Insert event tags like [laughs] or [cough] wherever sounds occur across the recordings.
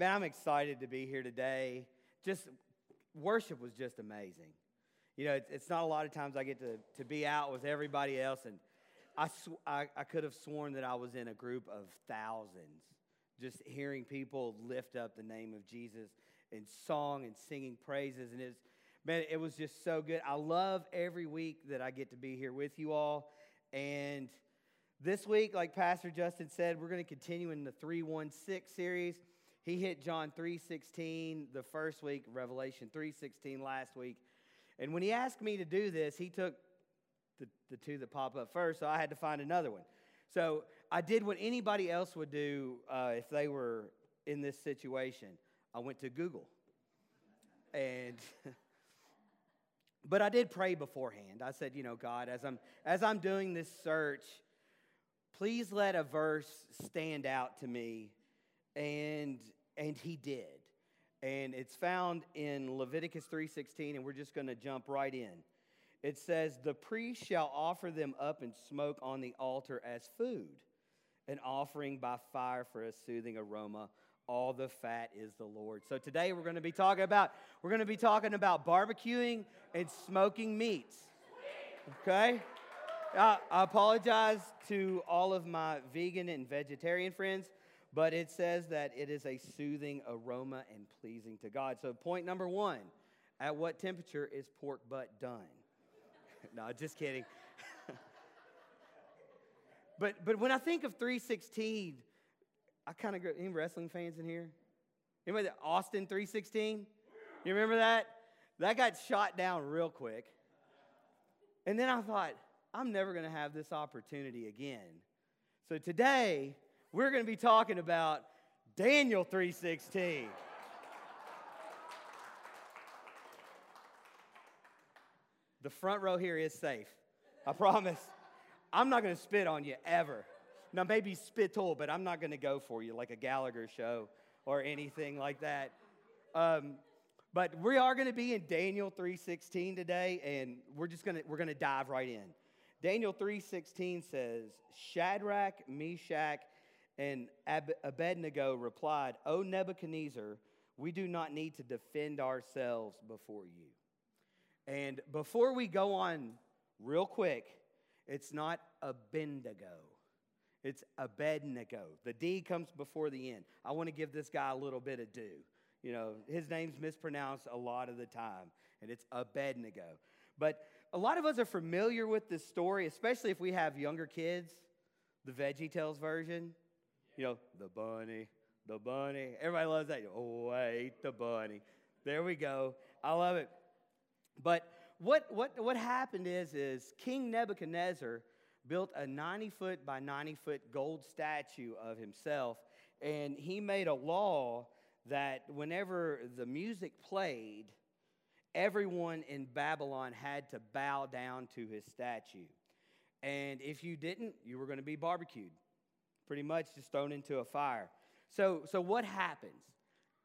Man, I'm excited to be here today. Just worship was just amazing. You know, it's, it's not a lot of times I get to, to be out with everybody else, and I, sw- I, I could have sworn that I was in a group of thousands, just hearing people lift up the name of Jesus in song and singing praises. And it's, man, it was just so good. I love every week that I get to be here with you all. And this week, like Pastor Justin said, we're going to continue in the 316 series. He hit John 3:16 the first week, Revelation 3:16 last week. And when he asked me to do this, he took the, the two that pop up first, so I had to find another one. So I did what anybody else would do uh, if they were in this situation. I went to Google. And [laughs] but I did pray beforehand. I said, you know, God, as I'm as I'm doing this search, please let a verse stand out to me and and he did. And it's found in leviticus 3.16 and we're just going to jump right in. It says the priest shall offer them up and smoke on the altar as food an offering by fire for a soothing aroma. All the fat is the lord so today we're going to be talking about we're going to be talking about barbecuing and smoking meats okay? Uh, I apologize to all of my vegan and vegetarian friends but it says that it is a soothing aroma and pleasing to God. So, point number one at what temperature is pork butt done? [laughs] no, just kidding. [laughs] but, but when I think of 316, I kind of any wrestling fans in here? Anybody, Austin 316? You remember that? That got shot down real quick. And then I thought, I'm never going to have this opportunity again. So today, we're going to be talking about Daniel 3:16. the front row here is safe. I promise. I'm not going to spit on you ever. Now maybe spittle, but I'm not going to go for you like a Gallagher show or anything like that. Um, but we are going to be in Daniel 3:16 today, and we're just going to we're going to dive right in. Daniel 3:16 says, Shadrach, Meshach, and Abednego replied, O Nebuchadnezzar, we do not need to defend ourselves before you. And before we go on, real quick, it's not Abednego. It's Abednego. The D comes before the N. I want to give this guy a little bit of due. You know, his name's mispronounced a lot of the time, and it's Abednego. But a lot of us are familiar with this story, especially if we have younger kids, the Veggie Tales version. You know, the bunny, the bunny. Everybody loves that. Oh, I ate the bunny. There we go. I love it. But what, what, what happened is, is King Nebuchadnezzar built a 90 foot by 90 foot gold statue of himself, and he made a law that whenever the music played, everyone in Babylon had to bow down to his statue. And if you didn't, you were going to be barbecued pretty much just thrown into a fire. So, so what happens?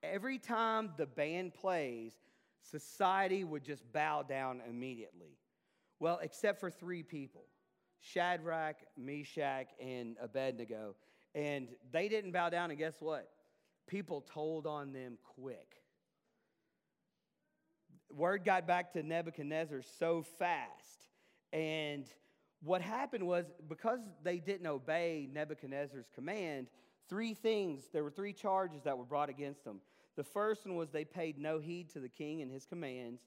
Every time the band plays, society would just bow down immediately. Well, except for three people Shadrach, Meshach, and Abednego. And they didn't bow down, and guess what? People told on them quick. Word got back to Nebuchadnezzar so fast. And what happened was because they didn't obey Nebuchadnezzar's command, three things, there were three charges that were brought against them. The first one was they paid no heed to the king and his commands.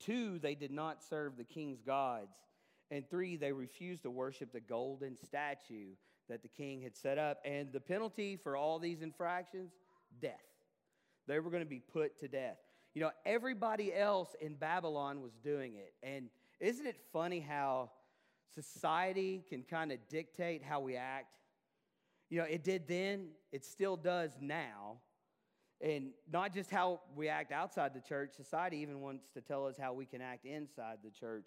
Two, they did not serve the king's gods. And three, they refused to worship the golden statue that the king had set up. And the penalty for all these infractions, death. They were going to be put to death. You know, everybody else in Babylon was doing it. And isn't it funny how society can kind of dictate how we act. You know, it did then, it still does now. And not just how we act outside the church, society even wants to tell us how we can act inside the church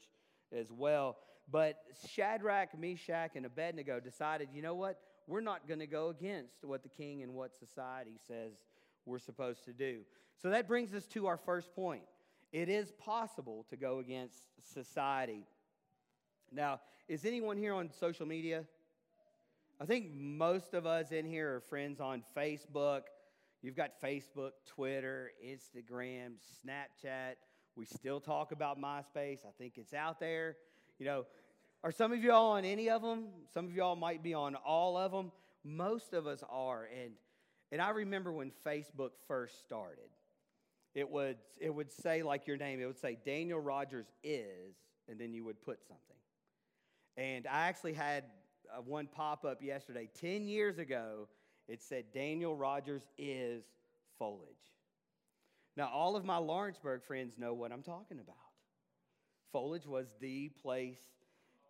as well. But Shadrach, Meshach, and Abednego decided, you know what? We're not going to go against what the king and what society says we're supposed to do. So that brings us to our first point. It is possible to go against society. Now, is anyone here on social media? I think most of us in here are friends on Facebook. You've got Facebook, Twitter, Instagram, Snapchat. We still talk about MySpace. I think it's out there. You know, are some of y'all on any of them? Some of y'all might be on all of them. Most of us are. And, and I remember when Facebook first started, it would, it would say, like your name, it would say Daniel Rogers is, and then you would put something. And I actually had uh, one pop up yesterday. 10 years ago, it said Daniel Rogers is foliage. Now, all of my Lawrenceburg friends know what I'm talking about. Foliage was the place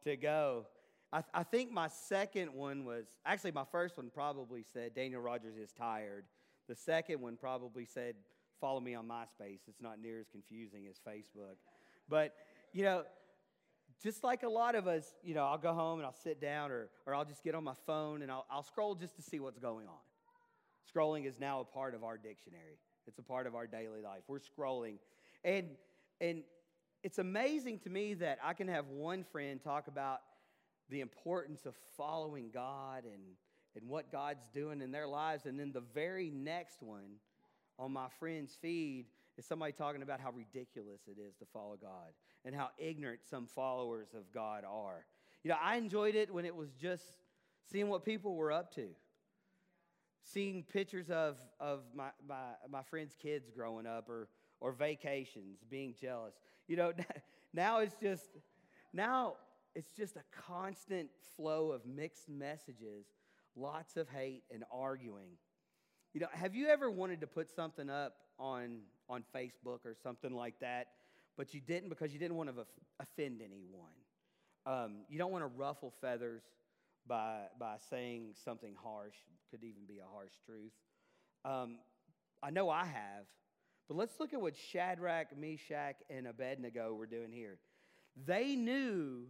to go. I, th- I, think my second one was actually my first one probably said Daniel Rogers is tired. The second one probably said follow me on MySpace. It's not near as confusing as Facebook. But, you know, just like a lot of us, you know, I'll go home and I'll sit down or, or I'll just get on my phone and I'll, I'll scroll just to see what's going on. Scrolling is now a part of our dictionary. It's a part of our daily life. We're scrolling. And, and it's amazing to me that I can have one friend talk about the importance of following God and, and what God's doing in their lives. And then the very next one on my friend's feed is somebody talking about how ridiculous it is to follow God and how ignorant some followers of God are. You know, I enjoyed it when it was just seeing what people were up to, seeing pictures of, of my, my, my friends' kids growing up or, or vacations, being jealous. You know, [laughs] now it's just, now it's just a constant flow of mixed messages, lots of hate and arguing. You know, have you ever wanted to put something up on, on Facebook or something like that, but you didn't because you didn't want to offend anyone? Um, you don't want to ruffle feathers by, by saying something harsh, could even be a harsh truth. Um, I know I have, but let's look at what Shadrach, Meshach, and Abednego were doing here. They knew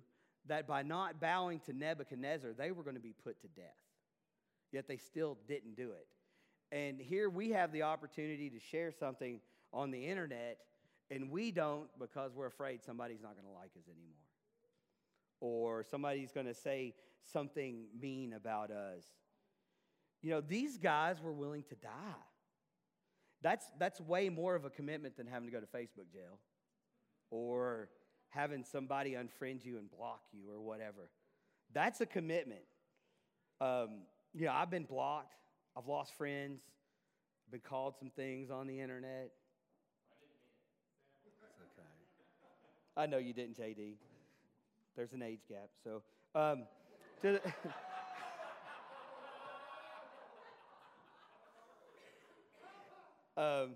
that by not bowing to Nebuchadnezzar, they were going to be put to death. Yet they still didn't do it. And here we have the opportunity to share something on the internet, and we don't because we're afraid somebody's not going to like us anymore. Or somebody's going to say something mean about us. You know, these guys were willing to die. That's, that's way more of a commitment than having to go to Facebook jail or having somebody unfriend you and block you or whatever. That's a commitment. Um, you know, I've been blocked. I've lost friends, been called some things on the internet. It's okay. I know you didn't, JD. There's an age gap. So, um, the [laughs] um,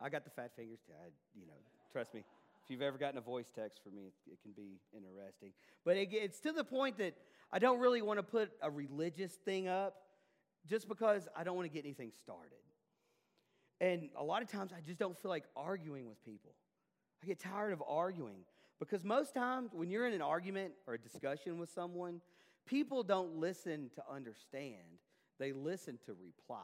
I got the fat fingers. I, you know, trust me. If you've ever gotten a voice text from me, it, it can be interesting. But it, it's to the point that I don't really want to put a religious thing up just because I don't want to get anything started. And a lot of times I just don't feel like arguing with people. I get tired of arguing because most times when you're in an argument or a discussion with someone, people don't listen to understand, they listen to reply.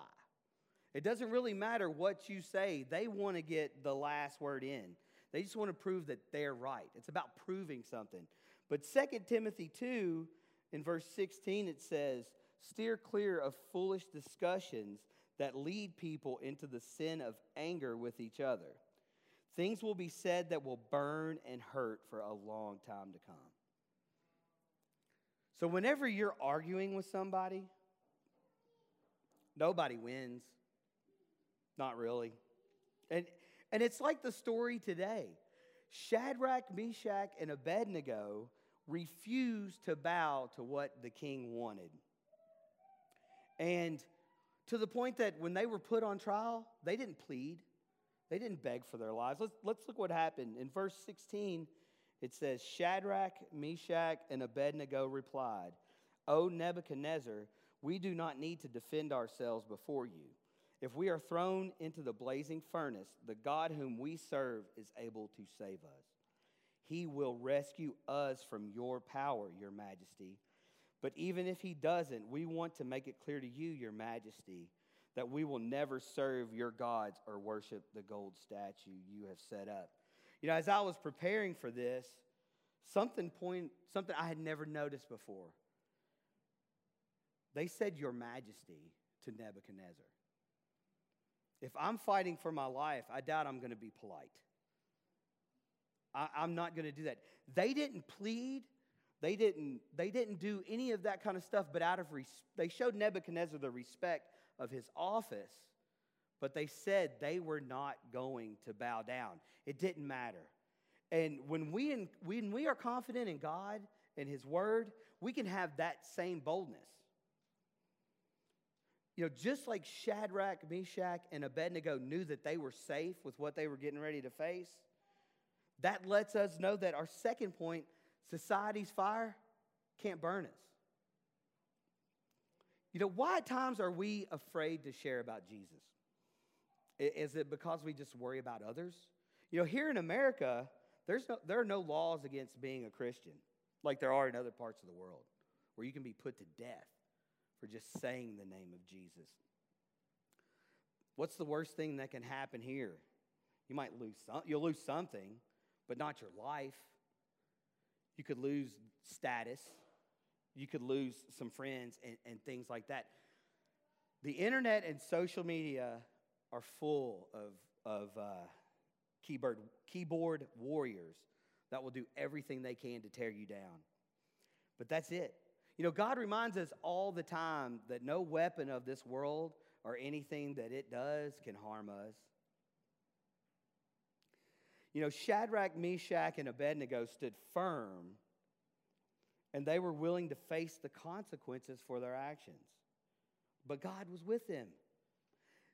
It doesn't really matter what you say, they want to get the last word in. They just want to prove that they're right. It's about proving something. But 2 Timothy 2, in verse 16, it says, Steer clear of foolish discussions that lead people into the sin of anger with each other. Things will be said that will burn and hurt for a long time to come. So, whenever you're arguing with somebody, nobody wins. Not really. And, and it's like the story today Shadrach, Meshach, and Abednego refused to bow to what the king wanted. And to the point that when they were put on trial, they didn't plead, they didn't beg for their lives. Let's, let's look what happened. In verse 16, it says Shadrach, Meshach, and Abednego replied, O Nebuchadnezzar, we do not need to defend ourselves before you. If we are thrown into the blazing furnace, the God whom we serve is able to save us. He will rescue us from your power, your majesty. But even if he doesn't, we want to make it clear to you, your majesty, that we will never serve your gods or worship the gold statue you have set up. You know, as I was preparing for this, something point something I had never noticed before. They said your majesty to Nebuchadnezzar. if I'm fighting for my life, I doubt I'm going to be polite. I, am not going to do that. They didn't plead. They didn't, they didn't do any of that kind of stuff, but out of res- they showed Nebuchadnezzar the respect of his office, but they said they were not going to bow down. It didn't matter. And when we, in, when we are confident in God and His Word, we can have that same boldness. You know, just like Shadrach, Meshach, and Abednego knew that they were safe with what they were getting ready to face, that lets us know that our second point society's fire can't burn us. You know, why at times are we afraid to share about Jesus? Is it because we just worry about others? You know, here in America, there's no, there are no laws against being a Christian like there are in other parts of the world where you can be put to death for just saying the name of Jesus. What's the worst thing that can happen here? You might lose some, you'll lose something, but not your life. You could lose status. You could lose some friends and, and things like that. The internet and social media are full of, of uh, keyboard, keyboard warriors that will do everything they can to tear you down. But that's it. You know, God reminds us all the time that no weapon of this world or anything that it does can harm us. You know, Shadrach, Meshach, and Abednego stood firm and they were willing to face the consequences for their actions. But God was with them.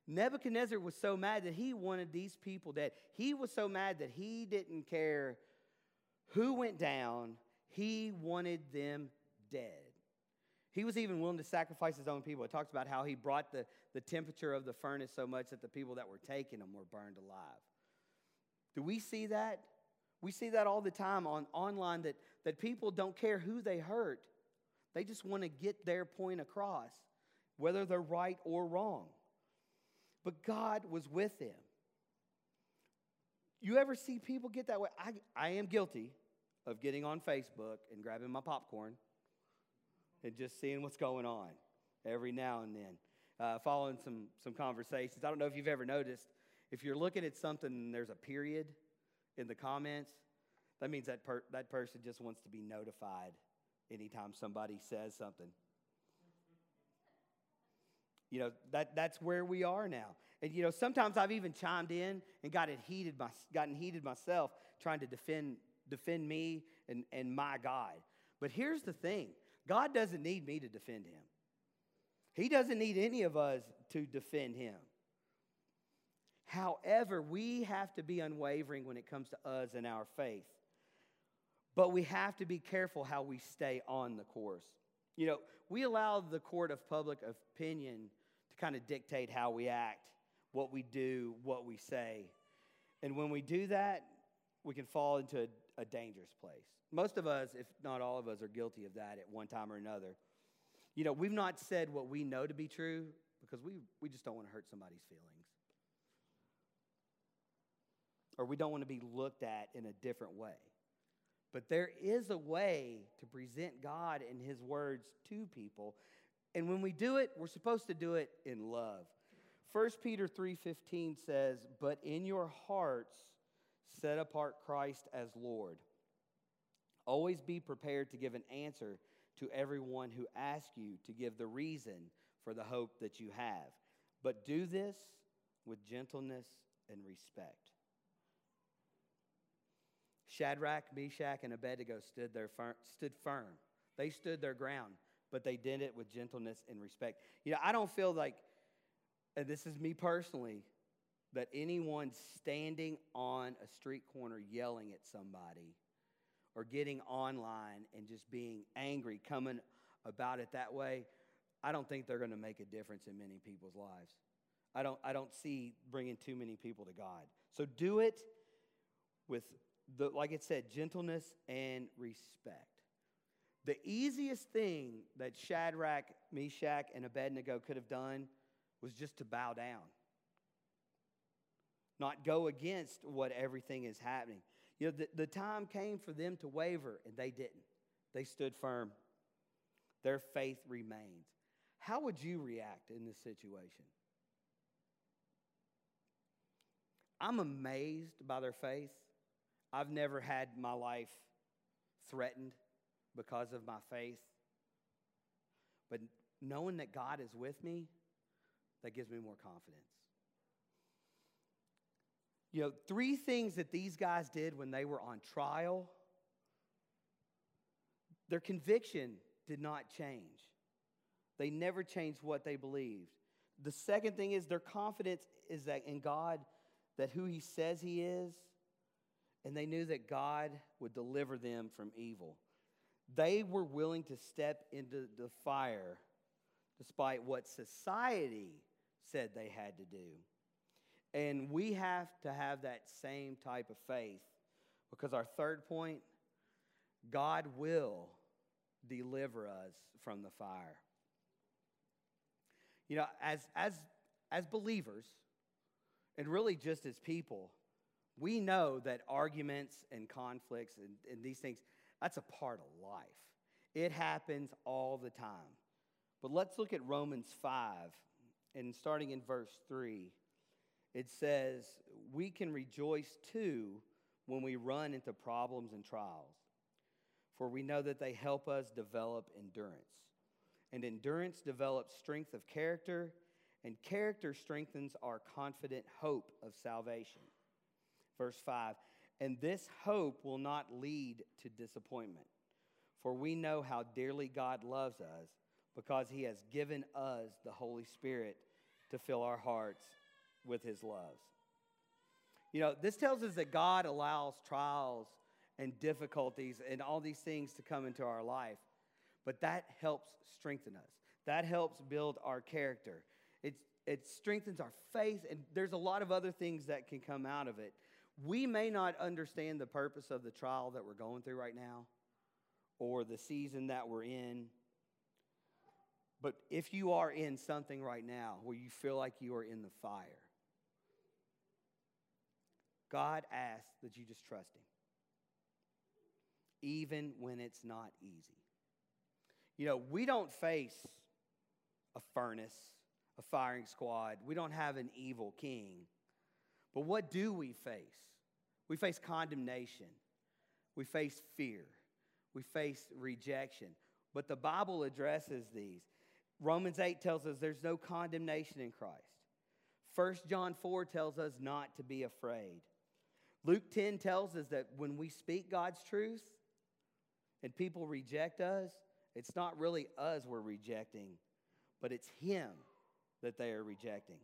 Nebuchadnezzar was so mad that he wanted these people dead. He was so mad that he didn't care who went down, he wanted them dead. He was even willing to sacrifice his own people. It talks about how he brought the, the temperature of the furnace so much that the people that were taking them were burned alive. Do we see that? We see that all the time on online that, that people don't care who they hurt. They just want to get their point across, whether they're right or wrong. But God was with them. You ever see people get that way? I, I am guilty of getting on Facebook and grabbing my popcorn and just seeing what's going on every now and then, uh, following some, some conversations. I don't know if you've ever noticed, if you're looking at something and there's a period in the comments, that means that, per- that person just wants to be notified anytime somebody says something. You know, that, that's where we are now. And, you know, sometimes I've even chimed in and got heated my, gotten heated myself trying to defend, defend me and, and my God. But here's the thing God doesn't need me to defend him, He doesn't need any of us to defend him. However, we have to be unwavering when it comes to us and our faith. But we have to be careful how we stay on the course. You know, we allow the court of public opinion to kind of dictate how we act, what we do, what we say. And when we do that, we can fall into a, a dangerous place. Most of us, if not all of us, are guilty of that at one time or another. You know, we've not said what we know to be true because we, we just don't want to hurt somebody's feelings. Or we don't want to be looked at in a different way. But there is a way to present God and His words to people. And when we do it, we're supposed to do it in love. 1 Peter 3:15 says, "But in your hearts set apart Christ as Lord. Always be prepared to give an answer to everyone who asks you to give the reason for the hope that you have. But do this with gentleness and respect." Shadrach, Meshach, and Abednego stood, their fir- stood firm. They stood their ground, but they did it with gentleness and respect. You know, I don't feel like, and this is me personally, that anyone standing on a street corner yelling at somebody or getting online and just being angry, coming about it that way, I don't think they're going to make a difference in many people's lives. I don't, I don't see bringing too many people to God. So do it with the, like it said, gentleness and respect. The easiest thing that Shadrach, Meshach, and Abednego could have done was just to bow down, not go against what everything is happening. You know, the, the time came for them to waver, and they didn't. They stood firm. Their faith remains. How would you react in this situation? I'm amazed by their faith. I've never had my life threatened because of my faith. But knowing that God is with me, that gives me more confidence. You know, three things that these guys did when they were on trial their conviction did not change. They never changed what they believed. The second thing is their confidence is that in God, that who He says He is, and they knew that God would deliver them from evil. They were willing to step into the fire despite what society said they had to do. And we have to have that same type of faith because our third point God will deliver us from the fire. You know, as, as, as believers, and really just as people, we know that arguments and conflicts and, and these things, that's a part of life. It happens all the time. But let's look at Romans 5, and starting in verse 3, it says, We can rejoice too when we run into problems and trials, for we know that they help us develop endurance. And endurance develops strength of character, and character strengthens our confident hope of salvation. Verse 5 And this hope will not lead to disappointment, for we know how dearly God loves us because he has given us the Holy Spirit to fill our hearts with his love. You know, this tells us that God allows trials and difficulties and all these things to come into our life, but that helps strengthen us. That helps build our character. It, it strengthens our faith, and there's a lot of other things that can come out of it. We may not understand the purpose of the trial that we're going through right now or the season that we're in but if you are in something right now where you feel like you are in the fire, God asks that you just trust Him, even when it's not easy. You know, we don't face a furnace, a firing squad, we don't have an evil king. But what do we face? We face condemnation, we face fear, we face rejection. But the Bible addresses these. Romans 8 tells us there's no condemnation in Christ. 1 John 4 tells us not to be afraid. Luke 10 tells us that when we speak God's truth and people reject us, it's not really us we're rejecting, but it's Him that they are rejecting.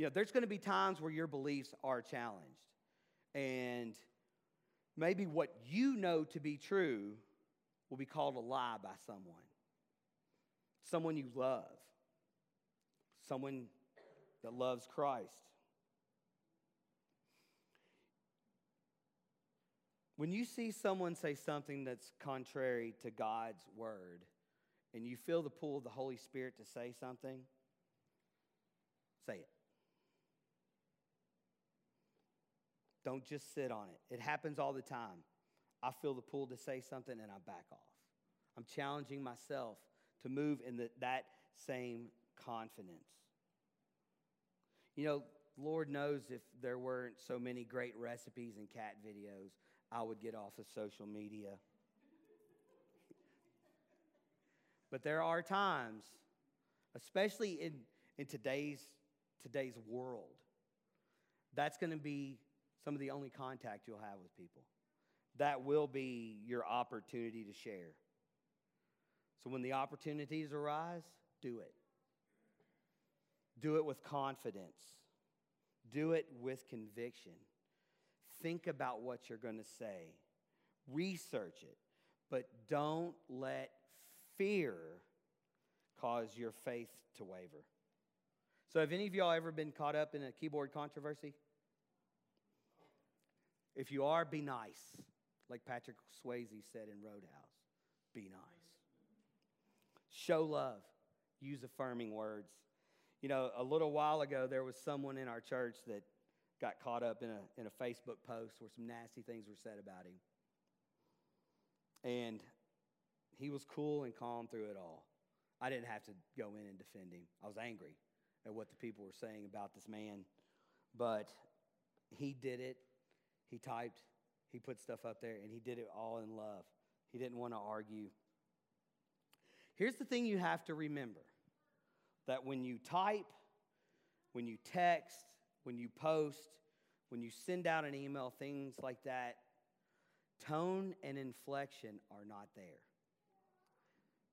You know, there's going to be times where your beliefs are challenged. And maybe what you know to be true will be called a lie by someone someone you love, someone that loves Christ. When you see someone say something that's contrary to God's word, and you feel the pull of the Holy Spirit to say something, say it. Don't just sit on it. It happens all the time. I feel the pull to say something and I back off. I'm challenging myself to move in the, that same confidence. You know, Lord knows if there weren't so many great recipes and cat videos, I would get off of social media. but there are times, especially in, in today's, today's world, that's going to be some of the only contact you'll have with people. That will be your opportunity to share. So when the opportunities arise, do it. Do it with confidence. Do it with conviction. Think about what you're going to say. Research it. But don't let fear cause your faith to waver. So, have any of y'all ever been caught up in a keyboard controversy? If you are, be nice. Like Patrick Swayze said in Roadhouse be nice. Show love. Use affirming words. You know, a little while ago, there was someone in our church that got caught up in a, in a Facebook post where some nasty things were said about him. And he was cool and calm through it all. I didn't have to go in and defend him. I was angry at what the people were saying about this man. But he did it. He typed, he put stuff up there, and he did it all in love. He didn't want to argue. Here's the thing you have to remember that when you type, when you text, when you post, when you send out an email, things like that, tone and inflection are not there.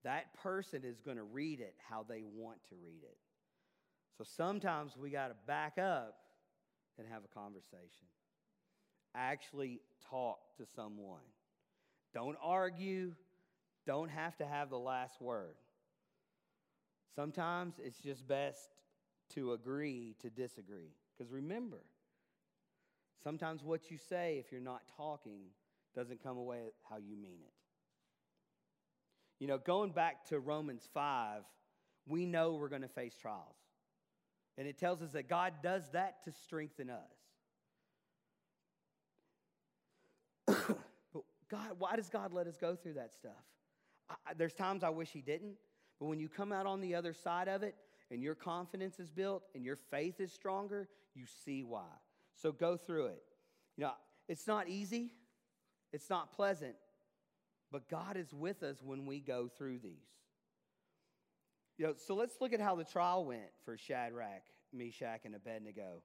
That person is going to read it how they want to read it. So sometimes we got to back up and have a conversation. Actually, talk to someone. Don't argue, don't have to have the last word. Sometimes it's just best to agree to disagree. Because remember, sometimes what you say, if you're not talking, doesn't come away how you mean it. You know, going back to Romans 5, we know we're going to face trials. And it tells us that God does that to strengthen us. But God, why does God let us go through that stuff? I, there's times I wish He didn't, but when you come out on the other side of it and your confidence is built and your faith is stronger, you see why. So go through it. You know, it's not easy, it's not pleasant, but God is with us when we go through these. You know, so let's look at how the trial went for Shadrach, Meshach, and Abednego.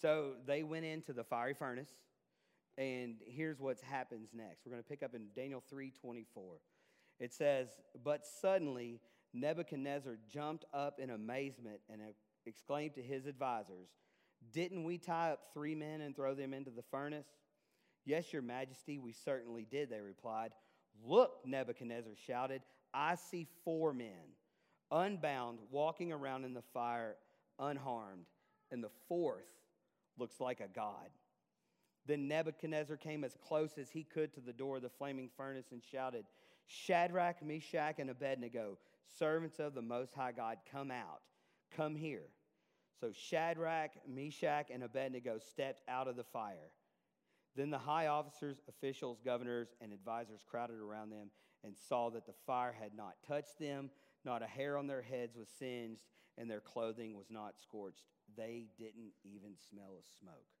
So they went into the fiery furnace, and here's what happens next. We're going to pick up in Daniel 3:24. It says, "But suddenly Nebuchadnezzar jumped up in amazement and exclaimed to his advisors, Didn't we tie up three men and throw them into the furnace? Yes, your majesty, we certainly did, they replied. Look, Nebuchadnezzar shouted, I see four men, unbound, walking around in the fire, unharmed, and the fourth looks like a god. Then Nebuchadnezzar came as close as he could to the door of the flaming furnace and shouted, Shadrach, Meshach, and Abednego, servants of the Most High God, come out, come here. So Shadrach, Meshach, and Abednego stepped out of the fire. Then the high officers, officials, governors, and advisors crowded around them and saw that the fire had not touched them, not a hair on their heads was singed, and their clothing was not scorched. They didn't even smell of smoke.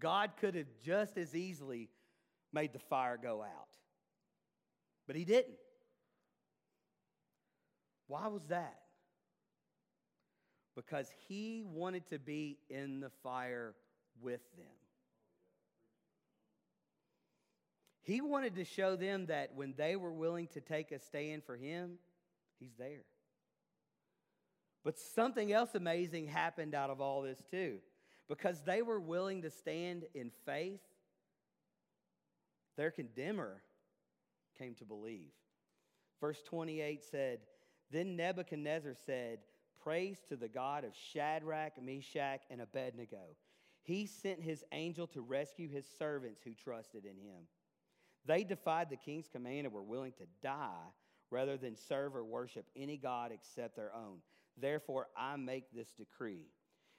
God could have just as easily made the fire go out, but He didn't. Why was that? because he wanted to be in the fire with them. He wanted to show them that when they were willing to take a stand for him, he's there. But something else amazing happened out of all this, too. Because they were willing to stand in faith, their condemner came to believe. Verse 28 said, Then Nebuchadnezzar said, praise to the God of Shadrach, Meshach, and Abednego. He sent his angel to rescue his servants who trusted in him. They defied the king's command and were willing to die rather than serve or worship any God except their own. Therefore, I make this decree.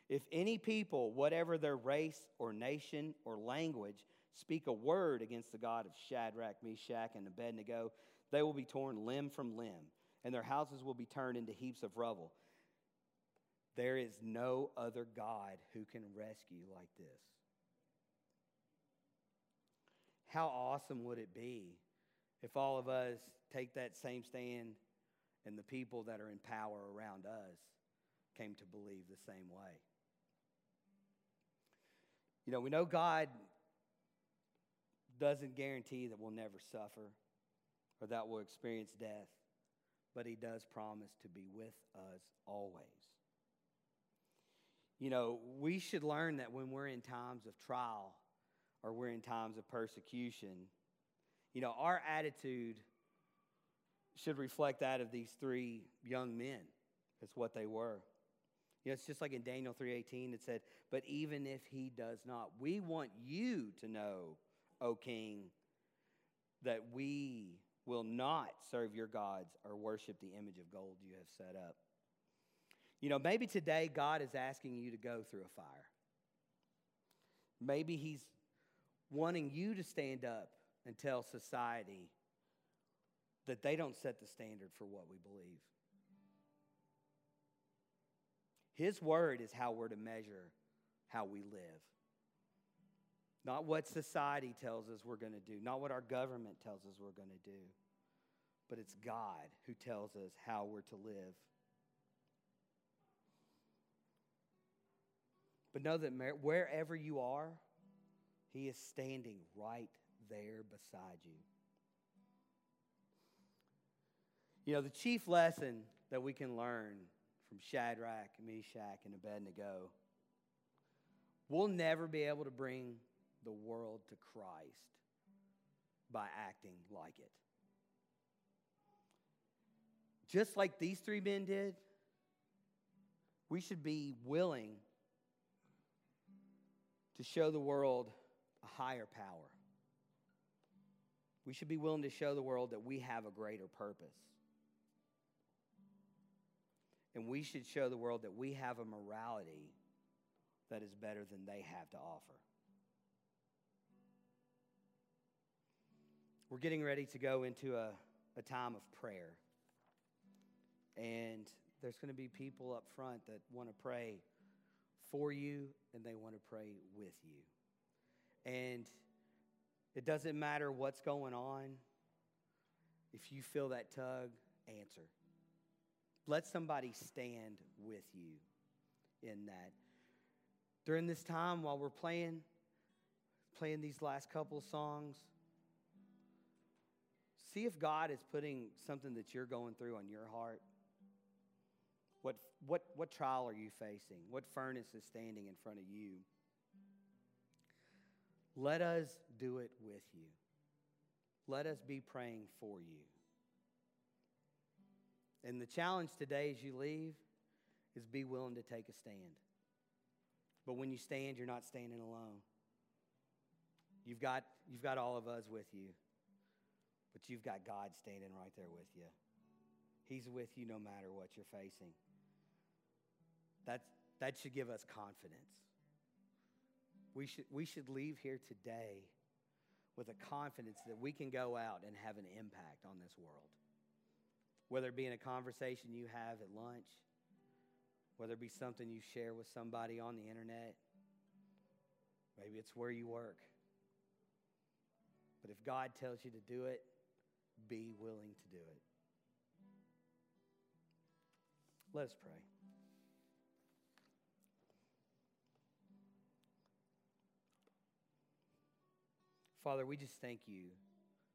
If any people, whatever their race or nation or language, speak a word against the God of Shadrach, Meshach, and Abednego, they will be torn limb from limb, and their houses will be turned into heaps of rubble. There is no other God who can rescue like this. How awesome would it be if all of us take that same stand and the people that are in power around us came to believe the same way? You know, we know God doesn't guarantee that we'll never suffer or that we'll experience death, but He does promise to be with us always. You know, we should learn that when we're in times of trial or we're in times of persecution, you know, our attitude should reflect that of these three young men. That's what they were. You know, it's just like in Daniel 3:18 it said, "But even if he does not, we want you to know, O king, that we will not serve your gods or worship the image of gold you have set up." You know, maybe today God is asking you to go through a fire. Maybe He's wanting you to stand up and tell society that they don't set the standard for what we believe. His word is how we're to measure how we live. Not what society tells us we're going to do, not what our government tells us we're going to do, but it's God who tells us how we're to live. But know that wherever you are, He is standing right there beside you. You know, the chief lesson that we can learn from Shadrach, Meshach, and Abednego, we'll never be able to bring the world to Christ by acting like it. Just like these three men did, we should be willing to show the world a higher power. We should be willing to show the world that we have a greater purpose. And we should show the world that we have a morality that is better than they have to offer. We're getting ready to go into a, a time of prayer. And there's going to be people up front that want to pray for you and they want to pray with you. And it doesn't matter what's going on. If you feel that tug, answer. Let somebody stand with you in that. During this time while we're playing, playing these last couple songs, see if God is putting something that you're going through on your heart. What, what, what trial are you facing? What furnace is standing in front of you? Let us do it with you. Let us be praying for you. And the challenge today as you leave is be willing to take a stand. But when you stand, you're not standing alone. You've got, you've got all of us with you, but you've got God standing right there with you. He's with you no matter what you're facing. That's, that should give us confidence. We should, we should leave here today with a confidence that we can go out and have an impact on this world whether it be in a conversation you have at lunch, whether it be something you share with somebody on the internet, maybe it's where you work. But if God tells you to do it, be willing to do it. Let us pray. Father, we just thank you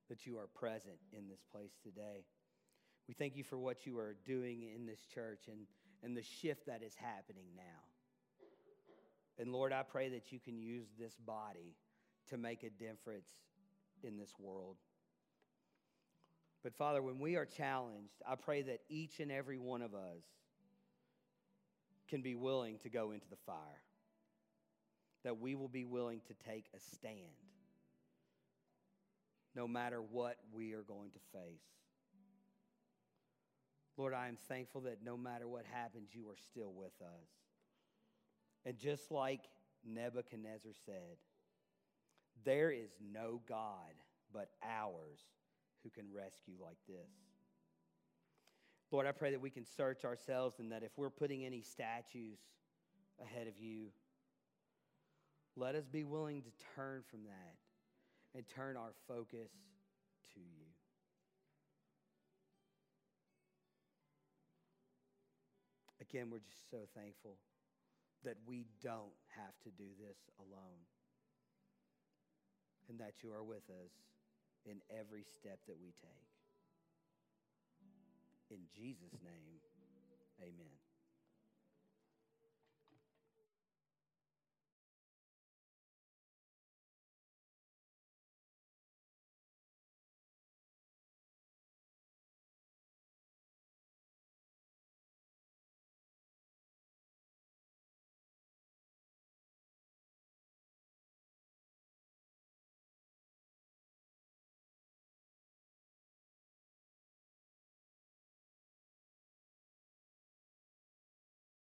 that you are present in this place today. We thank you for what you are doing in this church and, and the shift that is happening now. And Lord, I pray that you can use this body to make a difference in this world. But Father, when we are challenged, I pray that each and every one of us can be willing to go into the fire, that we will be willing to take a stand no matter what we are going to face. Lord, I am thankful that no matter what happens, you are still with us. And just like Nebuchadnezzar said, there is no God but ours who can rescue like this. Lord, I pray that we can search ourselves and that if we're putting any statues ahead of you, let us be willing to turn from that and turn our focus to you. Again, we're just so thankful that we don't have to do this alone and that you are with us in every step that we take. In Jesus' name, amen.